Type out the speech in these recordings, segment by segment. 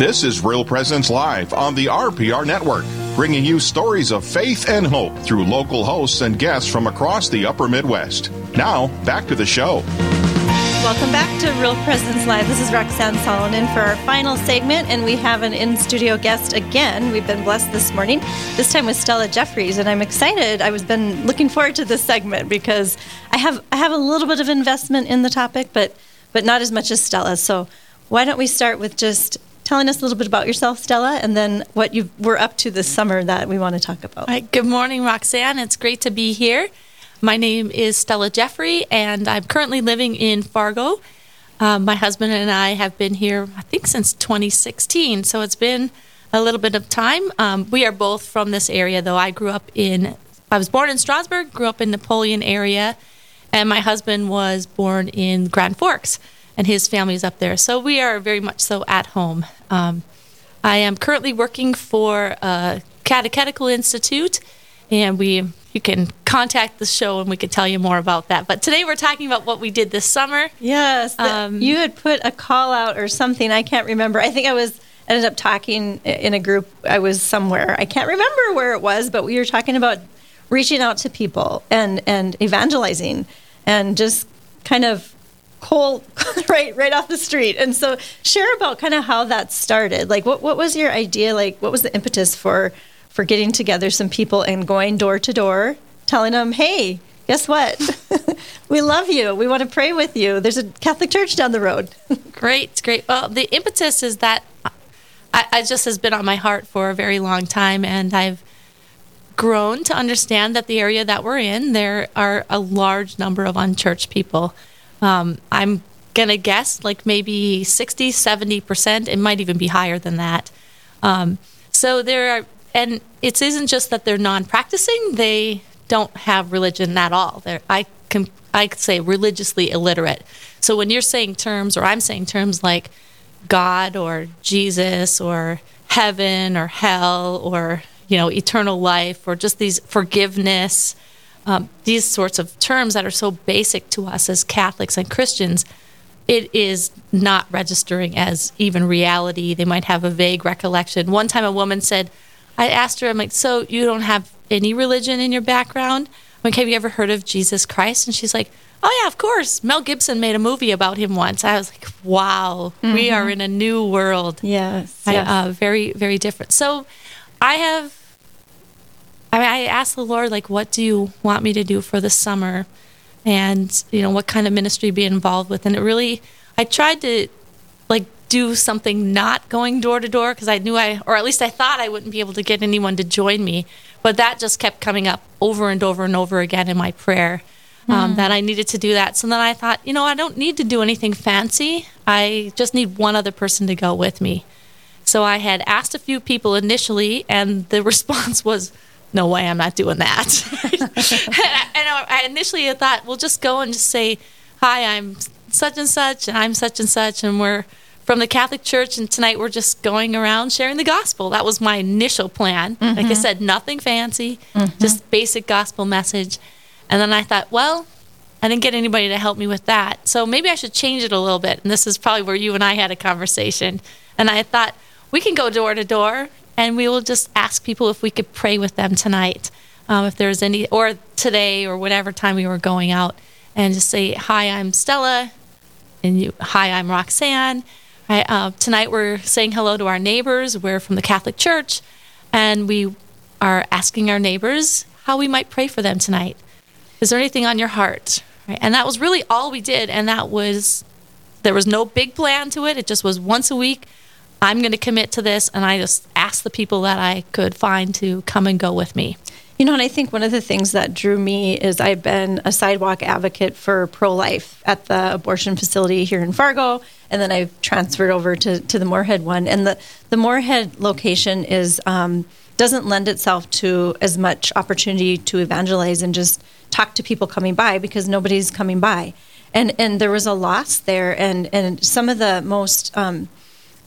This is Real Presence Live on the RPR Network, bringing you stories of faith and hope through local hosts and guests from across the upper Midwest. Now, back to the show. Welcome back to Real Presence Live. This is Roxanne Salonen for our final segment, and we have an in studio guest again. We've been blessed this morning, this time with Stella Jeffries, and I'm excited. I was been looking forward to this segment because I have I have a little bit of investment in the topic, but but not as much as Stella. So why don't we start with just telling us a little bit about yourself, Stella, and then what you were up to this summer that we want to talk about. All right, good morning, Roxanne. It's great to be here. My name is Stella Jeffrey, and I'm currently living in Fargo. Um, my husband and I have been here, I think, since 2016, so it's been a little bit of time. Um, we are both from this area, though. I grew up in, I was born in Strasburg, grew up in Napoleon area, and my husband was born in Grand Forks, and his family's up there. So we are very much so at home. Um, I am currently working for a catechetical institute, and we you can contact the show and we can tell you more about that. But today we're talking about what we did this summer. Yes, the, um, you had put a call out or something. I can't remember. I think I was ended up talking in a group. I was somewhere. I can't remember where it was, but we were talking about reaching out to people and and evangelizing and just kind of cold right right off the street and so share about kind of how that started like what, what was your idea like what was the impetus for for getting together some people and going door to door, telling them, hey, guess what? we love you. We want to pray with you. There's a Catholic church down the road. great, great. Well, the impetus is that I, I, just has been on my heart for a very long time, and I've grown to understand that the area that we're in, there are a large number of unchurched people. Um, I'm going to guess like maybe 60, 70%. It might even be higher than that. Um, so there are and it isn't just that they're non-practicing; they don't have religion at all. They're, I can I could say religiously illiterate. So when you're saying terms, or I'm saying terms like God or Jesus or heaven or hell or you know eternal life or just these forgiveness, um, these sorts of terms that are so basic to us as Catholics and Christians, it is not registering as even reality. They might have a vague recollection. One time, a woman said I asked her, I'm like, so you don't have any religion in your background? I'm like, have you ever heard of Jesus Christ? And she's like, oh yeah, of course. Mel Gibson made a movie about him once. I was like, wow, mm-hmm. we are in a new world. Yes, I, yes. Uh, very, very different. So I have, I mean, I asked the Lord, like, what do you want me to do for the summer? And, you know, what kind of ministry be involved with? And it really, I tried to like do something not going door to door because I knew I, or at least I thought I wouldn't be able to get anyone to join me. But that just kept coming up over and over and over again in my prayer um, mm. that I needed to do that. So then I thought, you know, I don't need to do anything fancy. I just need one other person to go with me. So I had asked a few people initially, and the response was, no way, I'm not doing that. and I initially thought, we'll just go and just say, hi, I'm such and such, and I'm such and such, and we're from the Catholic Church, and tonight we're just going around sharing the gospel. That was my initial plan. Mm-hmm. Like I said, nothing fancy, mm-hmm. just basic gospel message. And then I thought, well, I didn't get anybody to help me with that. So maybe I should change it a little bit. And this is probably where you and I had a conversation. And I thought, we can go door to door and we will just ask people if we could pray with them tonight. Um, if there's any, or today, or whatever time we were going out, and just say, Hi, I'm Stella. And you, Hi, I'm Roxanne uh, tonight we're saying hello to our neighbors. We're from the Catholic Church, and we are asking our neighbors how we might pray for them tonight. Is there anything on your heart? Right? And that was really all we did, and that was there was no big plan to it. It just was once a week. I'm going to commit to this, and I just asked the people that I could find to come and go with me. You know, and I think one of the things that drew me is I've been a sidewalk advocate for pro life at the abortion facility here in Fargo, and then I've transferred over to, to the Moorhead one. And the, the Moorhead location is um, doesn't lend itself to as much opportunity to evangelize and just talk to people coming by because nobody's coming by. And, and there was a loss there, and, and some of the most um,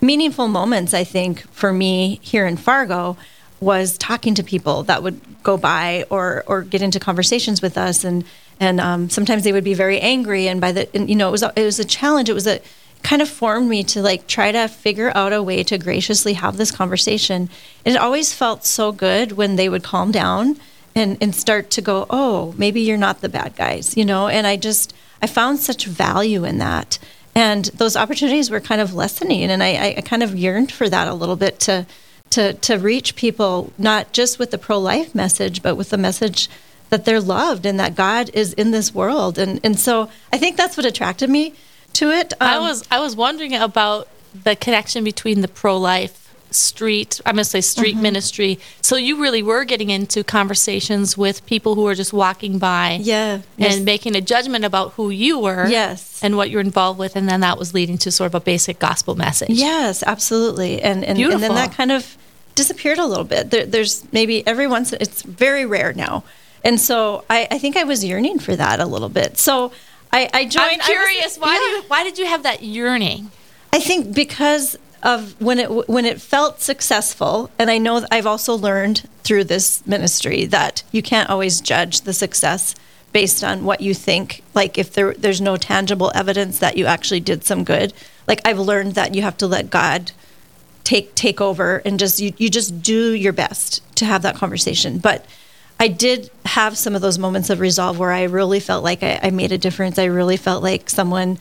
meaningful moments, I think, for me here in Fargo was talking to people that would go by or or get into conversations with us and and um, sometimes they would be very angry and by the and, you know it was a, it was a challenge it was a kind of formed me to like try to figure out a way to graciously have this conversation. And it always felt so good when they would calm down and, and start to go, oh, maybe you're not the bad guys, you know? And I just, I found such value in that. And those opportunities were kind of lessening. And I, I kind of yearned for that a little bit to, to, to reach people, not just with the pro life message, but with the message that they're loved and that God is in this world. And, and so I think that's what attracted me to it. Um, I was I was wondering about the connection between the pro life street i'm going to say street mm-hmm. ministry so you really were getting into conversations with people who were just walking by yeah and yes. making a judgment about who you were yes and what you're involved with and then that was leading to sort of a basic gospel message yes absolutely and and, and then that kind of disappeared a little bit there, there's maybe every once it's very rare now and so I, I think i was yearning for that a little bit so I, I joined. I'm curious. Was, why yeah. do you, why did you have that yearning? I think because of when it when it felt successful, and I know I've also learned through this ministry that you can't always judge the success based on what you think. Like if there there's no tangible evidence that you actually did some good. Like I've learned that you have to let God take take over and just you, you just do your best to have that conversation. But I did have some of those moments of resolve where I really felt like I, I, made a difference. I really felt like someone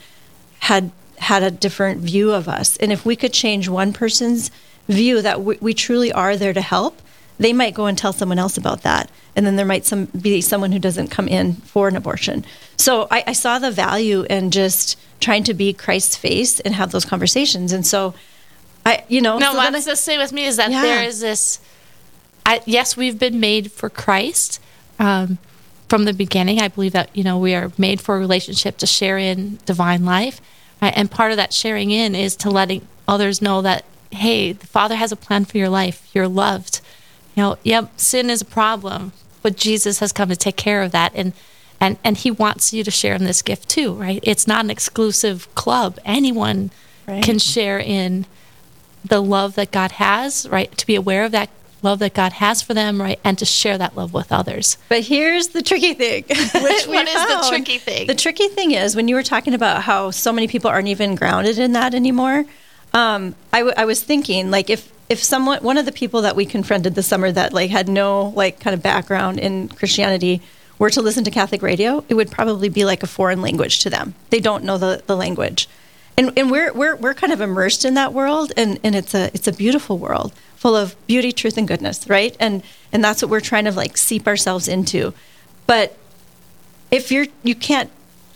had had a different view of us. And if we could change one person's view that we, we truly are there to help, they might go and tell someone else about that. And then there might some, be someone who doesn't come in for an abortion. So I, I saw the value in just trying to be Christ's face and have those conversations. And so I, you know, no, so what's the same with me is that yeah. there is this I, yes, we've been made for Christ um, from the beginning. I believe that you know we are made for a relationship to share in divine life, right? and part of that sharing in is to letting others know that hey, the Father has a plan for your life. You're loved. You know, yep, sin is a problem, but Jesus has come to take care of that, and and and He wants you to share in this gift too, right? It's not an exclusive club. Anyone right. can share in the love that God has, right? To be aware of that love that God has for them, right, and to share that love with others. But here's the tricky thing. Which what is the tricky thing? The tricky thing is when you were talking about how so many people aren't even grounded in that anymore. Um, I, w- I was thinking like if if someone one of the people that we confronted this summer that like had no like kind of background in Christianity were to listen to Catholic radio, it would probably be like a foreign language to them. They don't know the, the language. And, and we're, we're, we're kind of immersed in that world and, and it's a it's a beautiful world full of beauty, truth, and goodness, right? And and that's what we're trying to like seep ourselves into. But if you're you can't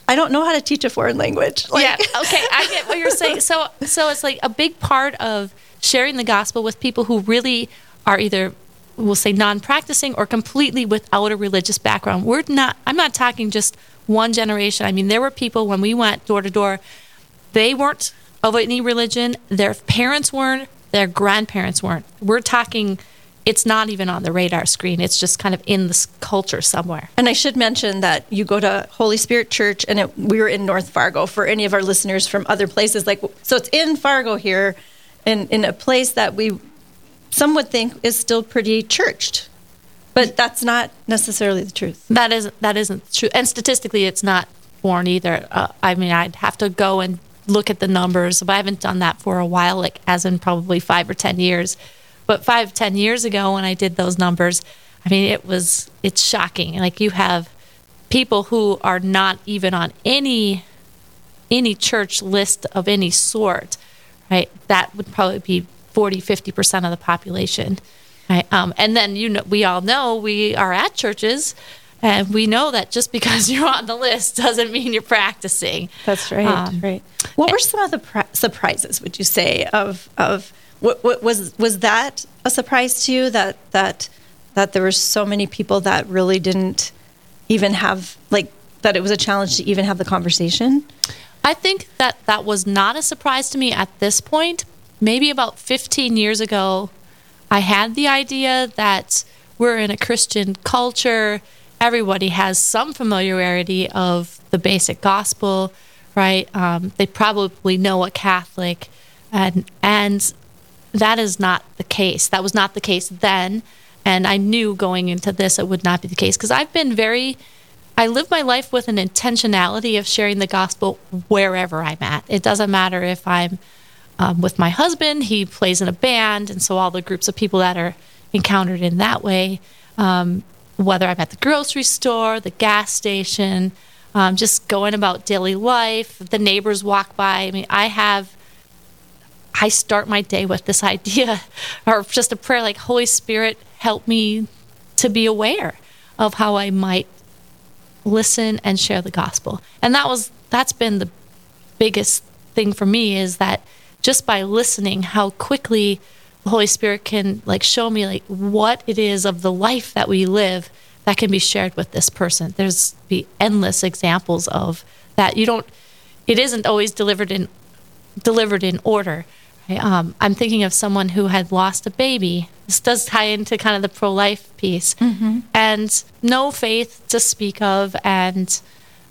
I don't know how to teach a foreign language. Like, yeah. Okay. I get what you're saying. So so it's like a big part of sharing the gospel with people who really are either we'll say non-practicing or completely without a religious background. We're not I'm not talking just one generation. I mean, there were people when we went door to door, they weren't of any religion, their parents weren't, their grandparents weren't. We're talking it's not even on the radar screen. It's just kind of in this culture somewhere. And I should mention that you go to Holy Spirit Church, and it, we were in North Fargo for any of our listeners from other places. Like, so it's in Fargo here, and in a place that we some would think is still pretty churched, but that's not necessarily the truth. That is that isn't true, and statistically, it's not born either. Uh, I mean, I'd have to go and look at the numbers, but I haven't done that for a while, like as in probably five or 10 years. But five, ten years ago when I did those numbers, I mean, it was, it's shocking. Like you have people who are not even on any, any church list of any sort, right? That would probably be 40, 50% of the population. Right? Um, and then, you know, we all know we are at churches and we know that just because you're on the list doesn't mean you're practicing. That's right. Um, right. What were some of the pre- surprises? Would you say of of what, what, was was that a surprise to you that that that there were so many people that really didn't even have like that it was a challenge to even have the conversation? I think that that was not a surprise to me at this point. Maybe about 15 years ago, I had the idea that we're in a Christian culture everybody has some familiarity of the basic gospel, right? Um, they probably know a Catholic, and and that is not the case. That was not the case then, and I knew going into this it would not be the case because I've been very I live my life with an intentionality of sharing the gospel wherever I'm at. It doesn't matter if I'm um, with my husband, he plays in a band, and so all the groups of people that are encountered in that way, um, whether I'm at the grocery store, the gas station, um, just going about daily life, the neighbors walk by. I mean, I have, I start my day with this idea or just a prayer like, Holy Spirit, help me to be aware of how I might listen and share the gospel. And that was, that's been the biggest thing for me is that just by listening, how quickly the Holy Spirit can like show me like what it is of the life that we live that can be shared with this person. There's be endless examples of that. You don't. It isn't always delivered in delivered in order. Right? Um, I'm thinking of someone who had lost a baby. This does tie into kind of the pro life piece, mm-hmm. and no faith to speak of, and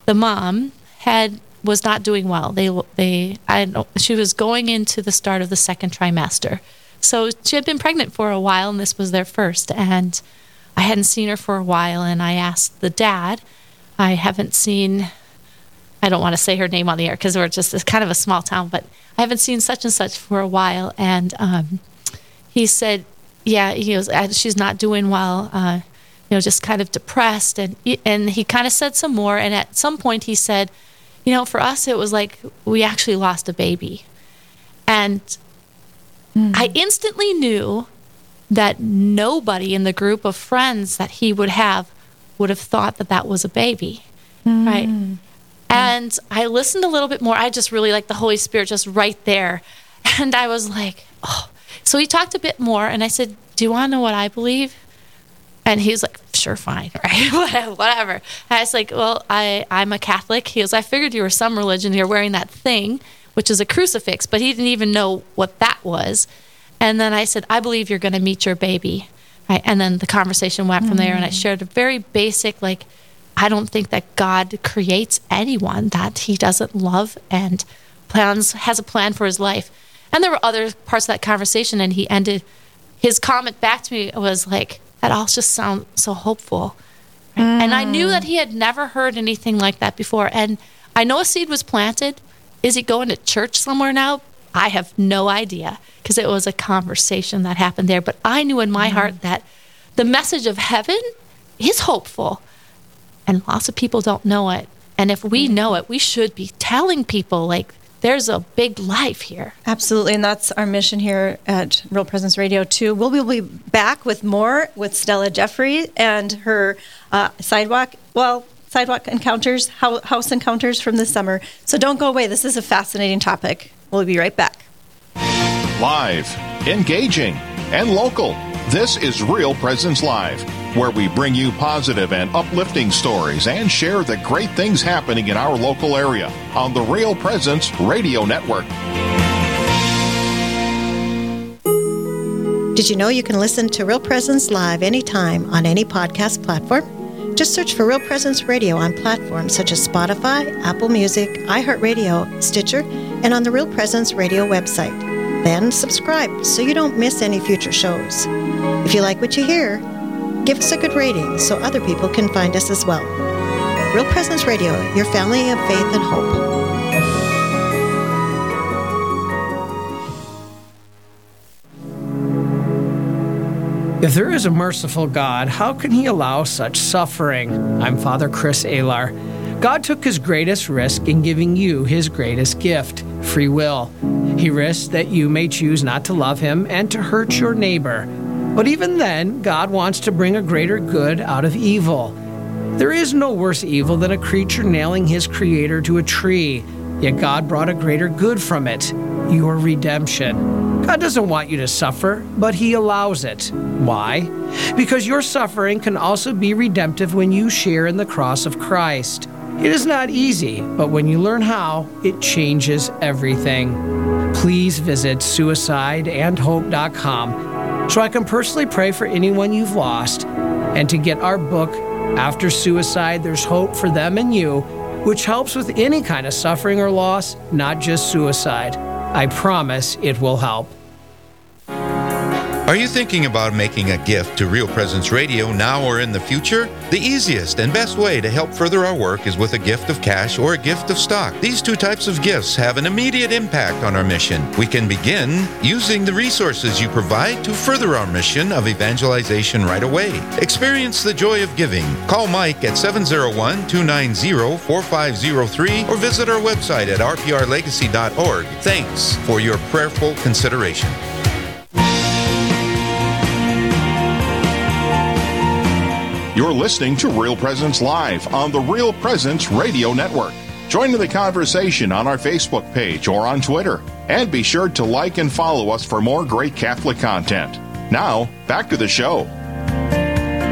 the mom had was not doing well. They they I know she was going into the start of the second trimester. So she had been pregnant for a while and this was their first and I hadn't seen her for a while and I asked the dad, I haven't seen I don't want to say her name on the air because we're just a, kind of a small town, but I haven't seen such and such for a while. And um, he said, "Yeah, he goes, she's not doing well. Uh, you know, just kind of depressed." And and he kind of said some more. And at some point, he said, you know, for us, it was like we actually lost a baby. And mm. I instantly knew that nobody in the group of friends that he would have would have thought that that was a baby. Mm. Right. And I listened a little bit more. I just really like the Holy Spirit just right there. And I was like, oh. So he talked a bit more, and I said, Do you want to know what I believe? And he was like, sure, fine, right? Whatever. And I was like, well, I, I'm a Catholic. He was, I figured you were some religion. You're wearing that thing, which is a crucifix, but he didn't even know what that was. And then I said, I believe you're going to meet your baby. Right? And then the conversation went from there, and I mm. shared a very basic, like, I don't think that God creates anyone that he doesn't love and plans has a plan for his life. And there were other parts of that conversation, and he ended his comment back to me was like, that all just sounds so hopeful. Mm. And I knew that he had never heard anything like that before. And I know a seed was planted. Is he going to church somewhere now? I have no idea because it was a conversation that happened there. But I knew in my mm. heart that the message of heaven is hopeful. And lots of people don't know it. And if we know it, we should be telling people, like, there's a big life here. Absolutely, and that's our mission here at Real Presence Radio too. We'll be back with more with Stella Jeffrey and her uh, sidewalk. Well, sidewalk encounters, house encounters from this summer. So don't go away. This is a fascinating topic. We'll be right back. Live, engaging, and local. This is Real Presence Live where we bring you positive and uplifting stories and share the great things happening in our local area on the Real Presence Radio Network. Did you know you can listen to Real Presence live anytime on any podcast platform? Just search for Real Presence Radio on platforms such as Spotify, Apple Music, iHeartRadio, Stitcher, and on the Real Presence Radio website. Then subscribe so you don't miss any future shows. If you like what you hear, Give us a good rating so other people can find us as well. Real Presence Radio, your family of faith and hope. If there is a merciful God, how can He allow such suffering? I'm Father Chris Alar. God took His greatest risk in giving you His greatest gift free will. He risked that you may choose not to love Him and to hurt your neighbor. But even then, God wants to bring a greater good out of evil. There is no worse evil than a creature nailing his creator to a tree, yet God brought a greater good from it your redemption. God doesn't want you to suffer, but He allows it. Why? Because your suffering can also be redemptive when you share in the cross of Christ. It is not easy, but when you learn how, it changes everything. Please visit suicideandhope.com so I can personally pray for anyone you've lost and to get our book, After Suicide There's Hope for Them and You, which helps with any kind of suffering or loss, not just suicide. I promise it will help. Are you thinking about making a gift to Real Presence Radio now or in the future? The easiest and best way to help further our work is with a gift of cash or a gift of stock. These two types of gifts have an immediate impact on our mission. We can begin using the resources you provide to further our mission of evangelization right away. Experience the joy of giving. Call Mike at 701 290 4503 or visit our website at rprlegacy.org. Thanks for your prayerful consideration. You're listening to Real Presence Live on the Real Presence Radio Network. Join in the conversation on our Facebook page or on Twitter. And be sure to like and follow us for more great Catholic content. Now, back to the show.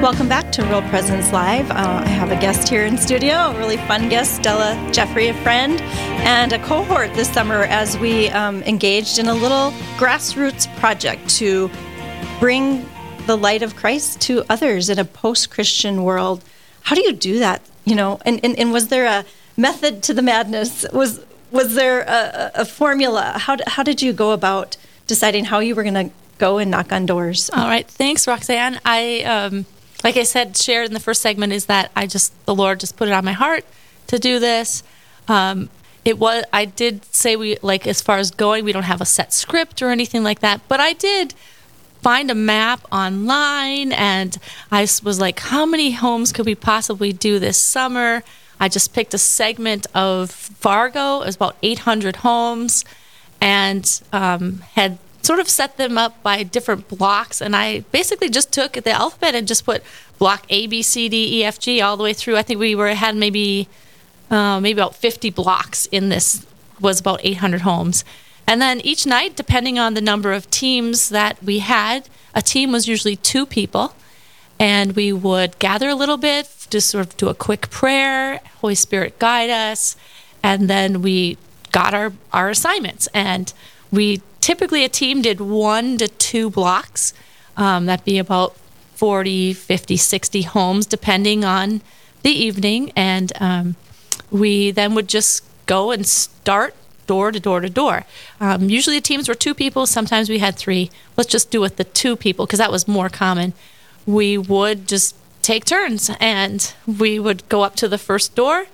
Welcome back to Real Presence Live. Uh, I have a guest here in studio, a really fun guest, Stella Jeffrey, a friend, and a cohort this summer as we um, engaged in a little grassroots project to bring the light of Christ to others in a post Christian world. How do you do that? You know, and, and, and was there a method to the madness? Was was there a, a formula? How, how did you go about deciding how you were going to go and knock on doors? All right, thanks, Roxanne. I, um, like I said, shared in the first segment is that I just the Lord just put it on my heart to do this. Um, it was I did say we like as far as going, we don't have a set script or anything like that, but I did find a map online and I was like, how many homes could we possibly do this summer? I just picked a segment of Fargo, it was about 800 homes, and um, had sort of set them up by different blocks. And I basically just took the alphabet and just put block A, B, C, D, E, F, G all the way through. I think we were had maybe uh, maybe about 50 blocks in this was about 800 homes. And then each night, depending on the number of teams that we had, a team was usually two people. And we would gather a little bit, just sort of do a quick prayer, Holy Spirit guide us. And then we got our, our assignments. And we typically, a team did one to two blocks. Um, that'd be about 40, 50, 60 homes, depending on the evening. And um, we then would just go and start door to door to door. Um, usually the teams were two people. Sometimes we had three. Let's just do it with the two people because that was more common. We would just take turns and we would go up to the first door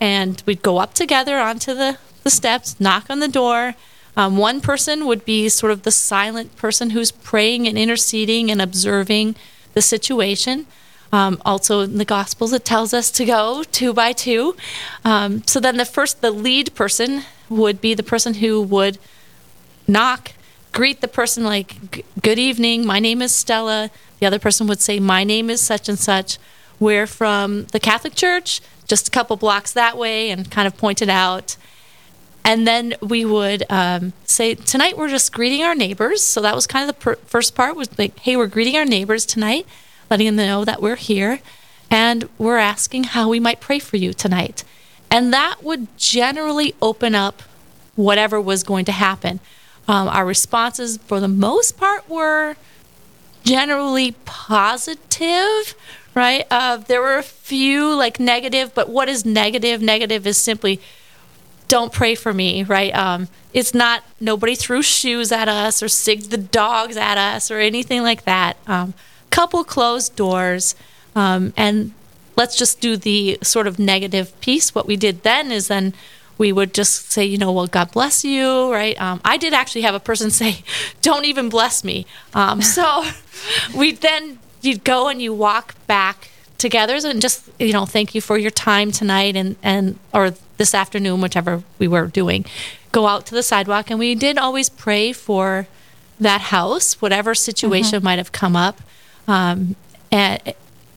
and we'd go up together onto the, the steps, knock on the door. Um, one person would be sort of the silent person who's praying and interceding and observing the situation. Um, also in the Gospels, it tells us to go two by two. Um, so then the first, the lead person would be the person who would knock, greet the person like, "Good evening, my name is Stella." The other person would say, "My name is such and such. We're from the Catholic Church, just a couple blocks that way," and kind of point it out. And then we would um, say, "Tonight we're just greeting our neighbors." So that was kind of the per- first part was like, "Hey, we're greeting our neighbors tonight, letting them know that we're here." And we're asking how we might pray for you tonight. And that would generally open up whatever was going to happen. Um, our responses, for the most part, were generally positive, right? Uh, there were a few like negative, but what is negative? Negative is simply don't pray for me, right? Um, it's not nobody threw shoes at us or sigged the dogs at us or anything like that. Um, couple closed doors, um, and let's just do the sort of negative piece. What we did then is then we would just say, you know, well, God bless you, right? Um, I did actually have a person say, don't even bless me. Um, so we then, you'd go and you walk back together and just, you know, thank you for your time tonight and, and, or this afternoon, whichever we were doing. Go out to the sidewalk and we did always pray for that house, whatever situation mm-hmm. might have come up. Um, and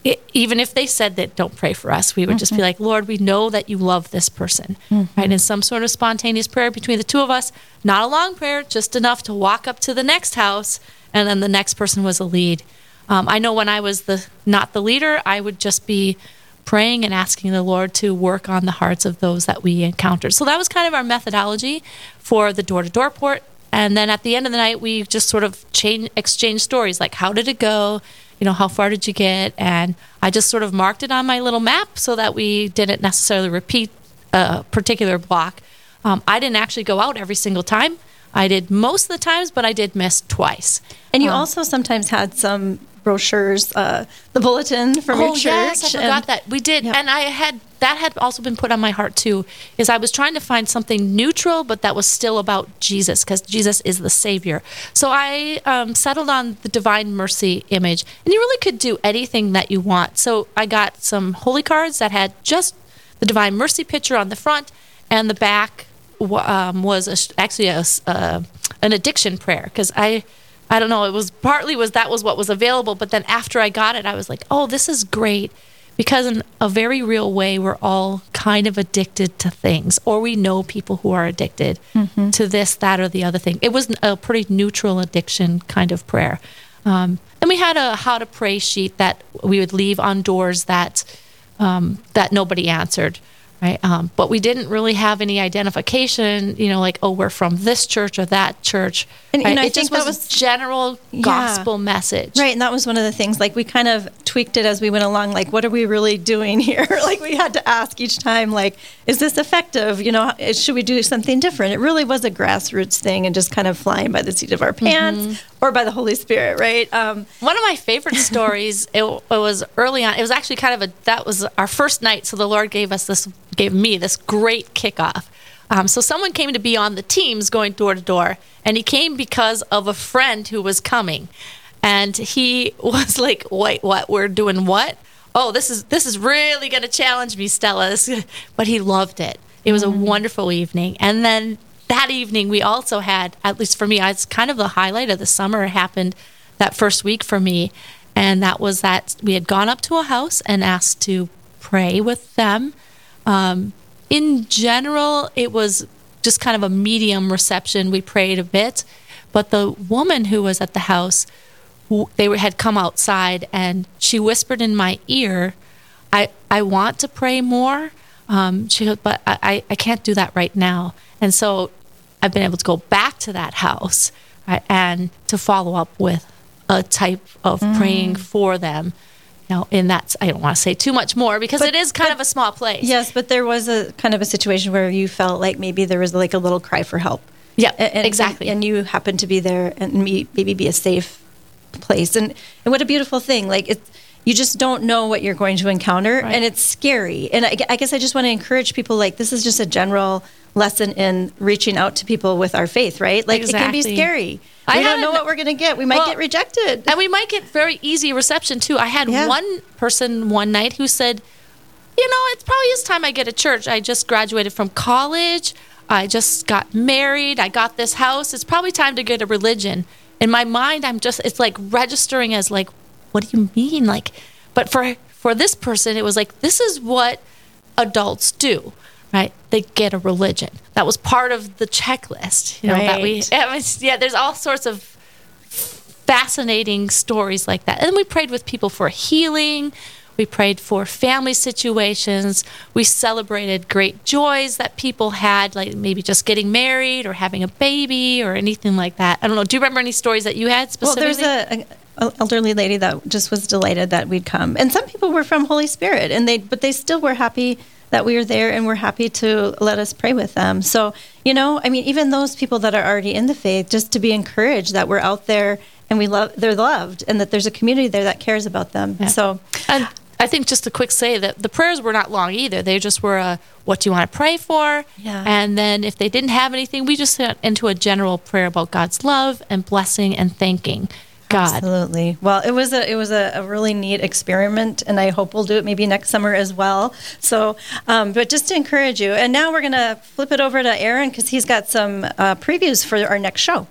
it, even if they said that don't pray for us, we would mm-hmm. just be mm-hmm. like, Lord, we know that you love this person, mm-hmm. right? In some sort of spontaneous prayer between the two of us, not a long prayer, just enough to walk up to the next house, and then the next person was a lead. Um, I know when I was the not the leader, I would just be praying and asking the Lord to work on the hearts of those that we encountered. So that was kind of our methodology for the door to door port. And then at the end of the night, we just sort of change, exchange stories like, how did it go? You know, how far did you get? And I just sort of marked it on my little map so that we didn't necessarily repeat a particular block. Um, I didn't actually go out every single time. I did most of the times, but I did miss twice. And you Um, also sometimes had some brochures, uh, the bulletin from your oh church. yes, I forgot and- that we did, Yeah. and I had that had also been put on my heart too. Is I was trying to find something neutral, but that was still about Jesus because Jesus is the Savior. So I um, settled on the Divine Mercy image, and you really could do anything that you want. So I got some holy cards that had just the Divine Mercy picture on the front, and the back um, was a, actually a, uh, an addiction prayer because I. I don't know. It was partly was that was what was available, but then after I got it, I was like, "Oh, this is great," because in a very real way, we're all kind of addicted to things, or we know people who are addicted to this, that, or the other thing. It was a pretty neutral addiction kind of prayer. Um, and we had a how to pray sheet that we would leave on doors that um, that nobody answered, right? Um, but we didn't really have any identification, you know, like oh, we're from this church or that church. And, right? know, I it just think that was, general Yeah. gospel message, Right, and that was one of the things. Like we kind of tweaked it as we went along. Like, what are we really doing here? like we had to ask each time, like, is this effective? You know, should we do something different? It really was a grassroots thing, and just kind of flying by the seat of our pants or by the Holy Spirit, right? Um, One of my favorite stories. It, it was early on. It was actually kind of a that was our first night. So the Lord gave us this, gave me this great kickoff. Um, so someone came to be on the teams going door to door, and he came because of a friend who was coming, and he was like, "Wait, what? We're doing what? Oh, this is this is really going to challenge me, Stella." But he loved it. It was a wonderful evening, and then that evening we also had, at least for me, it's kind of the highlight of the summer. Happened that first week for me, and that was that we had gone up to a house and asked to pray with them. Um, in general, it was just kind of a medium reception. We prayed a bit, but the woman who was at the house, they had come outside, and she whispered in my ear, "I I want to pray more." Um, she goes, "But I I can't do that right now." And so I've been able to go back to that house right, and to follow up with a type of mm. praying for them. You know, and that's I don't want to say too much more because But- it is kind but- of a small place. yes, but there was a kind of a situation where you felt like maybe there was like a little cry for help. Yeah, and, exactly. And, you happened to be there and maybe be a safe place. And and what a beautiful thing! Like it, you just don't know what you're going to encounter, Right. and it's scary. And I, I guess I just want to encourage people. Like this is just a general lesson in reaching out to people with our faith, right? Like it can be Exactly. scary. I we don't know what we're going to get. We might Well, get rejected. and we might get very easy reception too. I had Yeah. one person one night who said, "You know, it's probably is time I get a church. I just graduated from college. I just got married. I got this house. It's probably time to get a religion." In my mind, I'm just it's like registering as like, "What do you mean?" Like, but for for this person, it was like, "This is what adults do." Right? They get a religion. That was part of the checklist, you know, that we Right. yeah, yeah, there's all sorts of fascinating stories like that. And we prayed with people for healing. We prayed for family situations. We celebrated great joys that people had, like maybe just getting married or having a baby or anything like that. I don't know. Do you remember any stories that you had specifically? Well, there's a, a elderly lady that just was delighted that we'd come, and some people were from Holy Spirit, and they but they still were happy that we are there, and we're happy to let us pray with them. So you know, I mean, even those people that are already in the faith, just to be encouraged that we're out there and we love they're loved, and that there's a community there that cares about them. Yeah. So And I think just a quick say that the prayers were not long either. They just were a what do you want to pray for? Yeah. And then if they didn't have anything, we just went into a general prayer about God's love and blessing and thanking God. Absolutely. Well, it was a it was a, a really neat experiment, and I hope we'll do it maybe next summer as well. So, um, but just to encourage you, and now we're gonna flip it over to Aaron because he's got some uh, previews for our next show.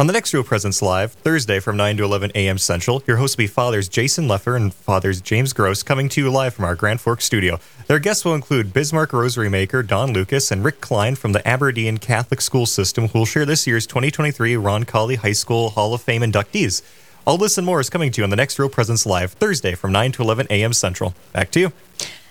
On the next Real Presence Live, Thursday from 9 to 11 a.m. Central, your hosts will be Fathers Jason Lefor and Fathers James Gross coming to you live from our Grand Forks studio. Their guests will include Bismarck Rosary Maker Don Lucas and Rick Klein from the Aberdeen Catholic School System, who will share this year's 2023 Roncalli High School Hall of Fame inductees. All this and more is coming to you on the next Real Presence Live, Thursday from 9 to 11 a.m. Central. Back to you.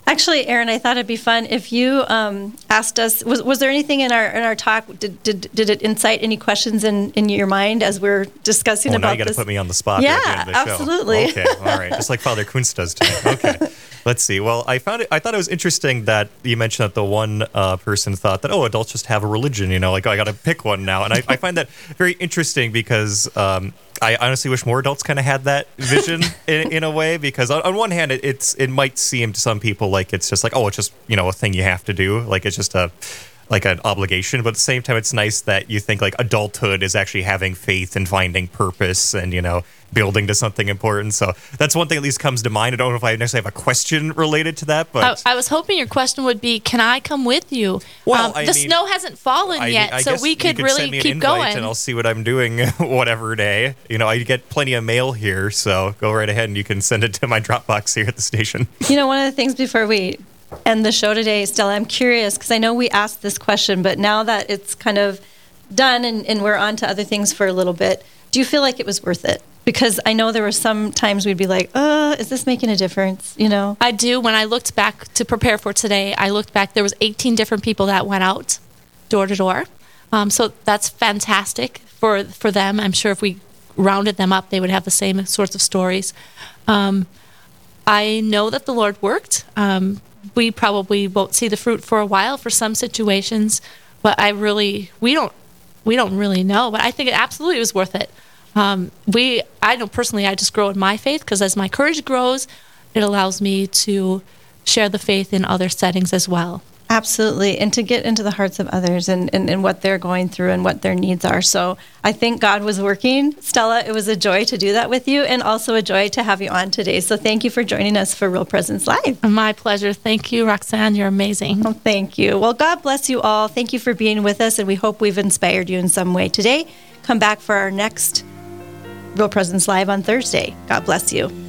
Actually, Aaron, I thought it'd be fun if you um, asked us. Was, was there anything in our in our talk? Did, did, did it incite any questions in, in your mind as we're discussing Oh, about now you got to put me on the spot. Yeah, the end of the show. absolutely. Okay, all right. Just like Father Kunst does today. Okay. Let's see. Well, I found it. I thought it was interesting that you mentioned that the one uh, person thought that oh, adults just have a religion. You know, like oh, I got to pick one now, and I, I, find that very interesting because um, I honestly wish more adults kind of had that vision in, in, a way. Because on, on one hand, it, it's it might seem to some people like it's just like oh, it's just you know a thing you have to do. Like it's just a like an obligation, but at the same time, it's nice that you think like adulthood is actually having faith and finding purpose and you know building to something important. So that's one thing at least comes to mind. I don't know if I necessarily have a question related to that, but I, I was hoping your question would be, "Can I come with you?" Well, um, the mean, snow hasn't fallen I, yet, I so we could, could really keep going. And I'll see what I'm doing whatever day. You know, I get plenty of mail here, so go right ahead and you can send it to my Dropbox here at the station. You know, one of the things before we end the show today, Stella, I'm curious because I know we asked this question, but now that it's kind of done and, and we're on to other things for a little bit, do you feel like it was worth it? Because I know there were some times we'd be like, uh, is this making a difference? You know? I do. When I looked back to prepare for today, I looked back, there was 18 different people that went out door to door. Um, so that's fantastic for, for them. I'm sure if we rounded them up, they would have the same sorts of stories. Um, I know that the Lord worked. Um, we probably won't see the fruit for a while for some situations, but I really we don't we don't really know. But I think it absolutely was worth it. Um, we I know personally I just grow in my faith because as my courage grows, it allows me to share the faith in other settings as well. Absolutely. And to get into the hearts of others and, and, and, what they're going through and what their needs are. So I think God was working. Stella, it was a joy to do that with you and also a joy to have you on today. So thank you for joining us for Real Presence Live. My pleasure. Thank you, Roxanne. You're amazing. Well, thank you. Well, God bless you all. Thank you for being with us, and we hope we've inspired you in some way today. Come back for our next Real Presence Live on Thursday. God bless you.